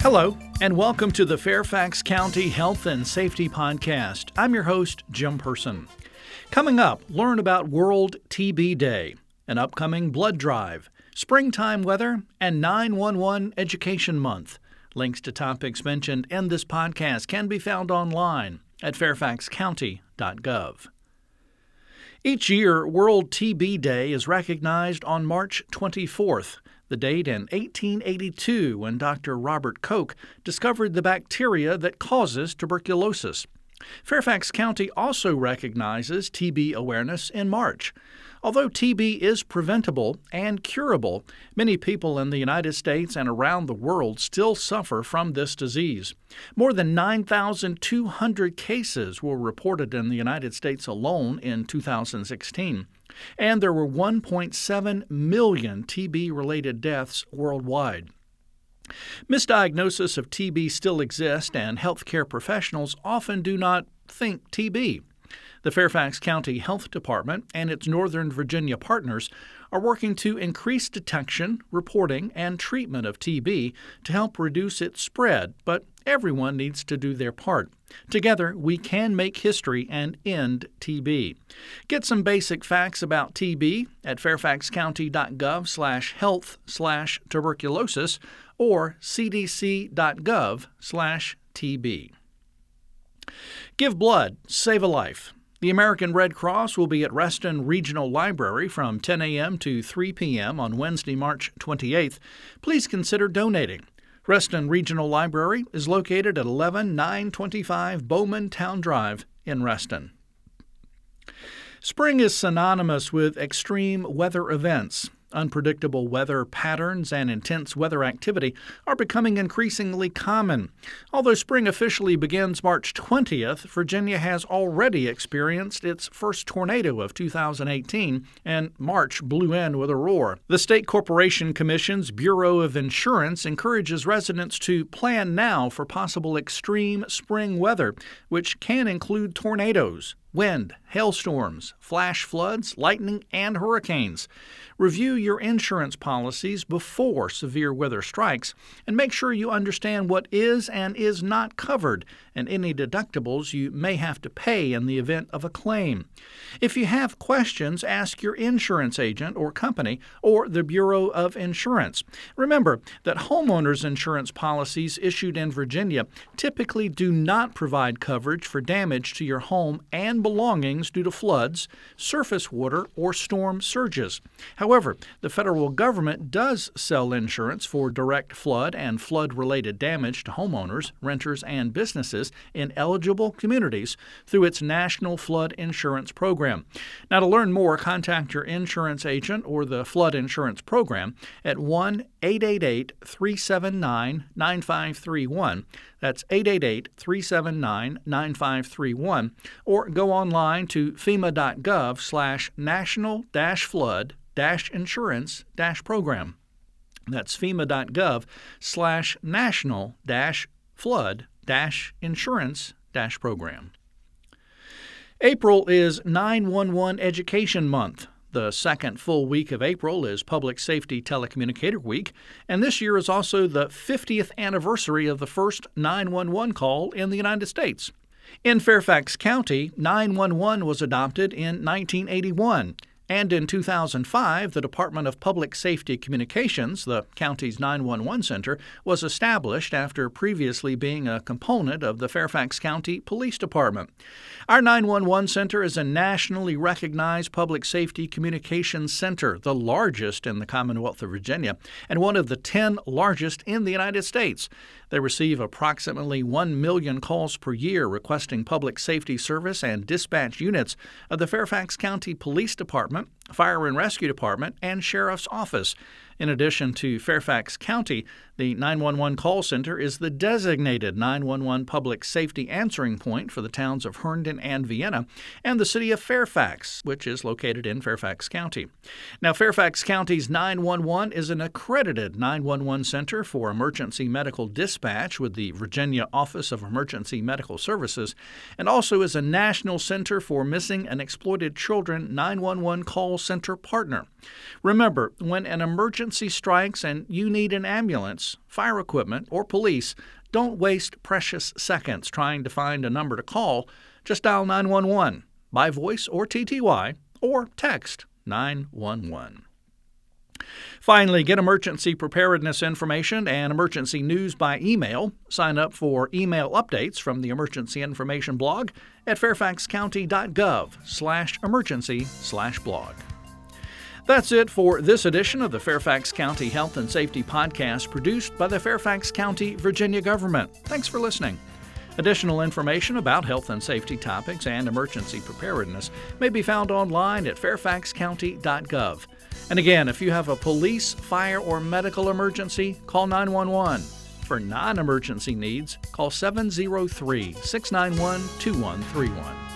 Hello, and welcome to the Fairfax County Health and Safety Podcast. I'm your host, Jim Person. Coming up, learn about World TB Day, an upcoming blood drive, springtime weather, and 911 Education Month. Links to topics mentioned in this podcast can be found online at fairfaxcounty.gov. Each year, World TB Day is recognized on March 24th the date in 1882 when Dr. Robert Koch discovered the bacteria that causes tuberculosis. Fairfax County also recognizes TB awareness in March. Although TB is preventable and curable, many people in the United States and around the world still suffer from this disease. More than 9,200 cases were reported in the United States alone in 2016 and there were 1.7 million TB related deaths worldwide. Misdiagnosis of TB still exists, and healthcare professionals often do not think TB. The Fairfax County Health Department and its Northern Virginia partners are working to increase detection, reporting, and treatment of TB to help reduce its spread, but everyone needs to do their part. Together, we can make history and end TB. Get some basic facts about TB at fairfaxcounty.gov slash health slash tuberculosis or cdc.gov slash TB. Give blood, save a life. The American Red Cross will be at Reston Regional Library from 10 a.m. to 3 p.m. on Wednesday, March 28th. Please consider donating. Reston Regional Library is located at 11925 Bowman Towne Drive in Reston. Spring is synonymous with extreme weather events. Unpredictable weather patterns and intense weather activity are becoming increasingly common. Although spring officially begins March 20th, Virginia has already experienced its first tornado of 2018, and March blew in with a roar. The State Corporation Commission's Bureau of Insurance encourages residents to plan now for possible extreme spring weather, which can include tornadoes, wind, hailstorms, flash floods, lightning, and hurricanes. Review your insurance policies before severe weather strikes and make sure you understand what is and is not covered and any deductibles you may have to pay in the event of a claim. If you have questions, ask your insurance agent or company or the Bureau of Insurance. Remember that homeowners insurance policies issued in Virginia typically do not provide coverage for damage to your home and belongings due to floods, surface water, or storm surges. However, the federal government does sell insurance for direct flood and flood related damage to homeowners, renters, and businesses in eligible communities through its National Flood Insurance Program. Now, to learn more, contact your insurance agent or the Flood Insurance Program at 1 888 379 9531. That's 888 379 9531. Or go online to fema.gov slash national flood insurance program. That's fema.gov slash national flood insurance program. April is 911 Education Month. The second full week of April is Public Safety Telecommunicator Week, and this year is also the 50th anniversary of the first 911 call in the United States. In Fairfax County, 911 was adopted in 1981 and in 2005, the Department of Public Safety Communications, the county's 911 center, was established after previously being a component of the Fairfax County Police Department. Our 911 center is a nationally recognized public safety communications center, the largest in the Commonwealth of Virginia, and one of the 10 largest in the United States. They receive approximately 1 million calls per year requesting public safety service and dispatch units of the Fairfax County Police Department, Fire and Rescue Department, and Sheriff's Office. In addition to Fairfax County, the 911 call center is the designated 911 public safety answering point for the towns of Herndon and Vienna and the city of Fairfax, which is located in Fairfax County. Now, Fairfax County's 911 is an accredited 911 center for emergency medical dispatch with the Virginia Office of Emergency Medical Services and also is a national center for missing and exploited children 911 call center partner. Remember, when an emergency strikes and you need an ambulance, fire equipment, or police, don't waste precious seconds trying to find a number to call. Just dial 911 by voice or TTY or text 911. Finally, get emergency preparedness information and emergency news by email. Sign up for email updates from the Emergency Information blog at fairfaxcounty.gov/emergency/blog. That's it for this edition of the Fairfax County Health and Safety Podcast produced by the Fairfax County, Virginia government. Thanks for listening. Additional information about health and safety topics and emergency preparedness may be found online at fairfaxcounty.gov. And again, if you have a police, fire, or medical emergency, call 911. For non emergency needs, call 703 691 2131.